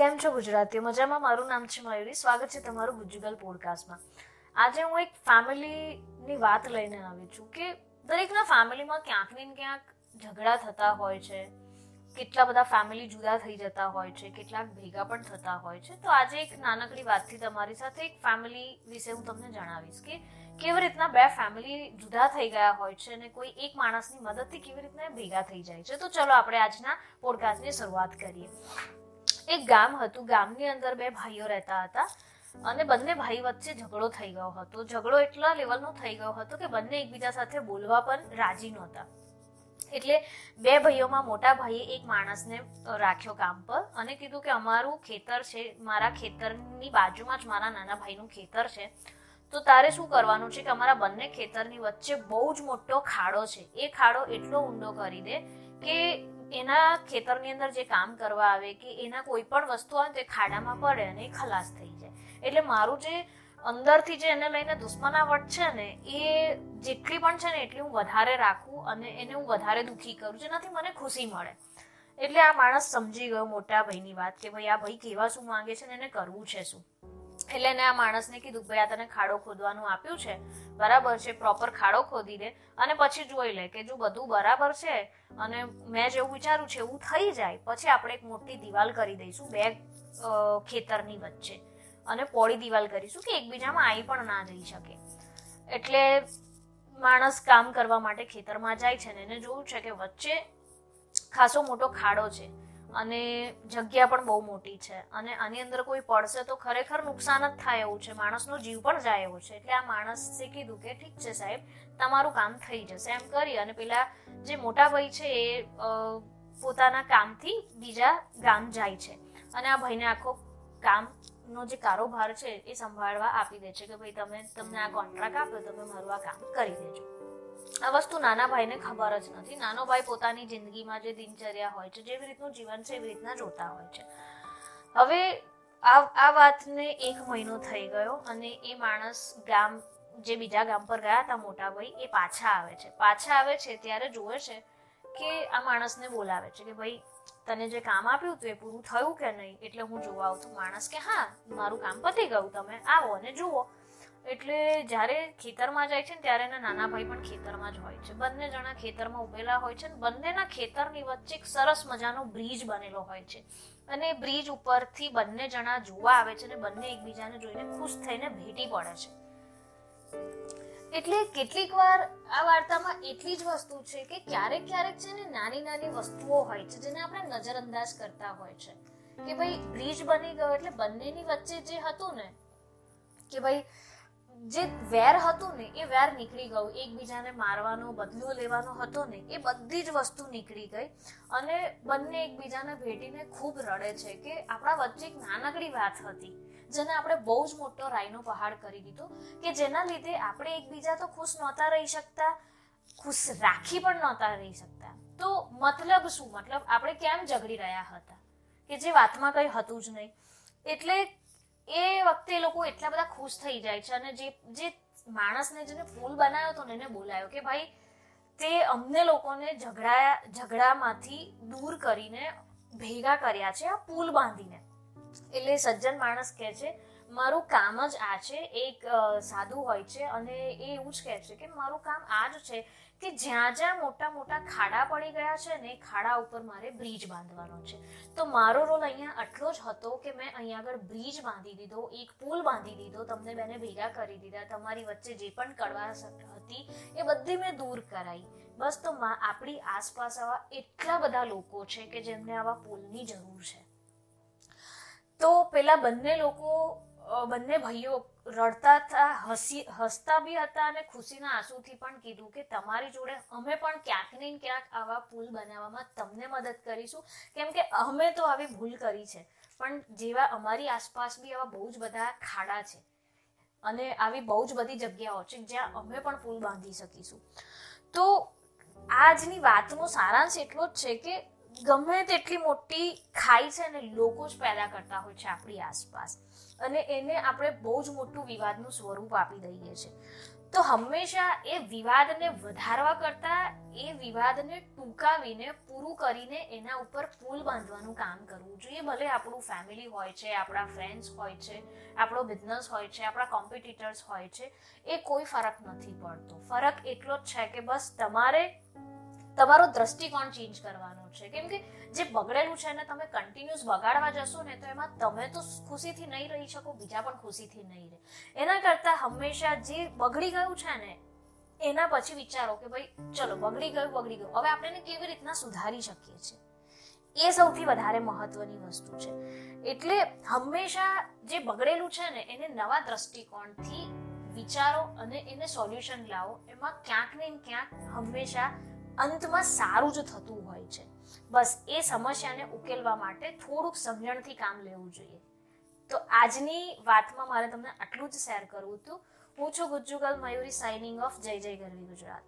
કેમ છો ગુજરાતી મજામાં? મારું નામ છે મયુરી. સ્વાગત છે તમારું ગુજુગલ પોડકાસ્ટમાં આજે હું એક ફેમિલીની વાત લઈને આવી છું કે દરેકના ફેમિલીમાં ક્યાંક ને ક્યાંક ઝઘડા થતા હોય છે. કેટલા બધા ફેમિલી જુદા થઈ જતા હોય છે. કેટલાક ભેગા પણ થતા હોય છે. તો આજે એક નાનકડી વાતથી તમારી સાથે એક ફેમિલી વિશે હું તમને જણાવીશ કે કેવી રીતના બે ફેમિલી જુદા થઈ ગયા હોય છે અને કોઈ એક માણસની મદદથી કેવી રીતના ભેગા થઈ જાય છે. તો ચલો આપણે આજના પોડકાસ્ટની શરૂઆત કરીએ. એક ગામ હતું. ગામની અંદર બે ભાઈઓ રહેતા હતા અને બંને ભાઈ વચ્ચે ઝઘડો થઈ ગયો હતો. ઝઘડો એટલા લેવલનો થઈ ગયો હતો કે બંને એકબીજા સાથે બોલવા પણ રાજી નહોતા. એટલે બે ભાઈઓમાં મોટા ભાઈએ એક માણસને રાખ્યો કામ પર અને કીધું કે અમારું ખેતર છે, મારા ખેતરની બાજુમાં જ મારા નાના ભાઈનું ખેતર છે. તો તારે શું કરવાનું છે કે અમારા બંને ખેતરની વચ્ચે બહુ જ મોટો ખાડો છે. એ ખાડો એટલો ઊંડો કરી દે કે એના ખેતરની અંદર જે કામ કરવા આવે કે એના કોઈ પણ વસ્તુ આવે તે ખાડામાં પડે અને એ ખલાસ થઈ જાય. એટલે મારું જે અંદરથી જે એને લઈને દુશ્મનાવટ છે ને, એ જેટલી પણ છે ને એટલી હું વધારે રાખું અને એને હું વધારે દુઃખી કરું, જેનાથી મને ખુશી મળે. એટલે આ માણસ સમજી ગયો મોટા ભાઈની વાત કે ભાઈ, આ ભાઈ કેવા શું માંગે છે ને એને કરવું છે શું? એટલે એને આ માણસને કીધું ભાઈ, આ તને ખાડો ખોદવાનું આપ્યું છે. બરાબર છે પ્રોપર ખાડો ખોદી દે અને પછી જોઈ લે કે જો બધું બરાબર છે અને મેં જેવું વિચાર્યું છે, એવું થઈ જાય, પછી આપણે એક મોટી દિવાલ કરી દઈશું, બે ખેતરની વચ્ચે અને પોળી દિવાલ કરીશું કે એકબીજામાં આવી પણ ના જઈ શકે. એટલે માણસ કામ કરવા માટે ખેતરમાં જાય છે ને એને જોવું છે કે વચ્ચે ખાસો મોટો ખાડો છે. અને જગ્યા પણ બહુ મોટી છે. અને આની અંદર કોઈ પડશે તો ખરેખર નુકસાન જ થાય એવું છે. માણસનો જીવ પણ જાય એવું છે. એટલે આ માણસે કીધું કે ઠીક છે સાહેબ, તમારું કામ થઈ જશે. એમ કરી અને પેલા જે મોટા ભાઈ છે એ પોતાના કામથી બીજા ગામ જાય છે. અને આ ભાઈને આખો કામનો જે કારોબાર છે એ સંભાળવા આપી દે છે કે ભાઈ તમે, તમને આ કોન્ટ્રાક્ટ આપ્યો તમે મારું આ કામ કરી દેજો. આ વસ્તુ નાના ભાઈને ખબર જ નથી. નાનો ભાઈ પોતાની જિંદગીમાં જે દિનચર્યા હોય છે, જેવી રીતનું જીવન છે, એવી રીતના જોતા હોય છે. હવે આ આ વાતને એક મહિનો થઈ ગયો અને એ માણસ ગામ, જે બીજા ગામ પર ગયા હતા મોટા ભાઈ, એ પાછા આવે છે. પાછા આવે છે ત્યારે જોવે છે કે આ માણસને બોલાવે છે કે ભાઈ, તને જે કામ આપ્યું હતું એ પૂરું થયું કે નહીં? એટલે હું જોવા આવું છું માણસ કે, હા, મારું કામ પતી ગયું. તમે આવો અને જુઓ. એટલે જ્યારે ખેતરમાં જાય છે ને ત્યારે એના નાના ભાઈ પણ ખેતરમાં જ હોય છે. બંને જણા ખેતરમાં ઉભેલા હોય છે બંનેના ખેતરની વચ્ચે એક સરસ મજાનો બ્રિજ બનેલો હોય છે. અને બ્રિજ ઉપરથી બંને જણા જોવા આવે છે ને બંને એકબીજાને જોઈને ખુશ થઈને ભેટી પડે છે. એટલે કેટલીક વાર આ વાર્તામાં એટલી જ વસ્તુ છે કે ક્યારેક ક્યારેક છે ને નાની નાની વસ્તુઓ હોય છે જેને આપણે નજરઅંદાજ કરતા હોય છે. કે ભાઈ બ્રિજ બની ગયો એટલે બંનેની વચ્ચે જે હતું ને, કે ભાઈ જે વેર હતું ને, એ વેર નીકળી ગયું. એકબીજાને મારવાનો બદલો લેવાનો હતો ને, એ બધી જ વસ્તુ નીકળી ગઈ. અને બંને એકબીજાને ભેટીને ખૂબ રડે છે કે આપણા વચ્ચે એક નાનકડી વાત હતી, જેને આપણે બહુ જ મોટો રાઈનો પહાડ કરી દીધો, કે જેના લીધે આપણે એકબીજા તો ખુશ નહોતા રહી શકતા, ખુશ રાખી પણ નહોતા રહી શકતા. તો મતલબ શું? મતલબ આપણે કેમ ઝઘડી રહ્યા હતા? કે જે વાતમાં કંઈ હતું જ નહીં. એટલે એ વખતે એ લોકો એટલા બધા ખુશ થઈ જાય છે અને જે જે માણસને જેને ફૂલ બનાવ્યો હતો ને એને બોલાયો કે ભાઈ, તે અમને લોકોને ઝઘડા, ઝઘડામાંથી દૂર કરીને ભેગા કર્યા છે આ પુલ બાંધીને. એટલે સજ્જન માણસ કહે છે મારું કામ જ આ છે, એક સાદું હોય છે અને એ એવું જ કહે છે કે મારું કામ આ જ છે કે જ્યાં જ્યાં મોટા મોટા ખાડા પડી ગયા છે ને ખાડા ઉપર મારે બ્રિજ બાંધવાનો છે. તો મારો રોલ અહીંયા આટલો જ હતો કે મેં અહીંયા આગળ બ્રિજ બાંધી દીધો, એક પુલ બાંધી દીધો, તમને બેને ભેગા કરી દીધા, તમારી વચ્ચે જે પણ કડવાશ હતી એ બધી મેં દૂર કરાઈ. બસ તો આપણી આસપાસ આવા એટલા બધા લોકો છે કે જેમને આવા પુલની જરૂર છે. તો પેલા બંને લોકો બંને ભાઈઓ રડતા હતા, હસી, હસતા બી હતા અને ખુશીના આંસુથી પણ કીધું કે તમારી જોડે અમે પણ ક્યાંક ને ક્યાંક આવા પુલ બનાવવામાં તમને મદદ કરીશું. કેમ કે અમે તો આવી ભૂલ કરી છે, પણ જેવા અમારી આસપાસ બી આવા બહુ જ બધા ખાડા છે અને આવી બહુ જ બધી જગ્યાઓ છે જ્યાં અમે પણ પુલ બાંધી શકીશું. તો આજની વાતનો સારાંશ એટલો જ છે કે ગમે તેટલી મોટી ખાઈ છે ને, લોકો જ પેદા કરતા હોય છે આપણી આસપાસ. અને એને આપણે બહુ જ મોટું વિવાદનું સ્વરૂપ આપી દઈએ છીએ. તો હંમેશા એ વિવાદને વધારવા કરતાં, એ વિવાદને ટૂંકાવીને, પૂરું કરીને એના ઉપર પુલ બાંધવાનું કામ કરવું જોઈએ. ભલે આપણું ફેમિલી હોય છે, આપણા ફ્રેન્ડ્સ હોય છે, આપણો બિઝનેસ હોય છે, આપણા કોમ્પિટિટર્સ હોય છે, એ કોઈ ફરક નથી પડતો. ફરક એટલો જ છે કે બસ તમારે તમારો દ્રષ્ટિકોણ ચેન્જ કરવાનો છે. કેમ કે જે બગડેલું છે ને તમે કન્ટિન્યુઅસ બગાડવા જશો ને તો એમાં તમે તો ખુશીથી નહીં રહી શકો, બીજા પણ ખુશીથી નહીં રહે. એના કરતાં હંમેશા જે બગડી ગયું છે ને, એના પછી વિચારો કે ભાઈ, ચલો, બગડી ગયું બગડી ગયું. હવે આપણે કેવી રીતના સુધારી શકીએ છીએ? એ સૌથી વધારે મહત્વની વસ્તુ છે. એટલે હંમેશા જે બગડેલું છે ને, એને નવા દ્રષ્ટિકોણથી વિચારો અને એને સોલ્યુશન લાવો. એમાં ક્યાંક ને ક્યાંક હંમેશા અંતમાં સારું જ થતું હોય છે. બસ એ સમસ્યાને ઉકેલવા માટે થોડુંક સમજણથી કામ લેવું જોઈએ. તો આજની વાતમાં મારે તમને આટલું જ શેર કરવું હતું. હું છું ગુજ્જુગલ મયુરી સાઇનિંગ ઓફ જય જય ગરવી ગુજરાત.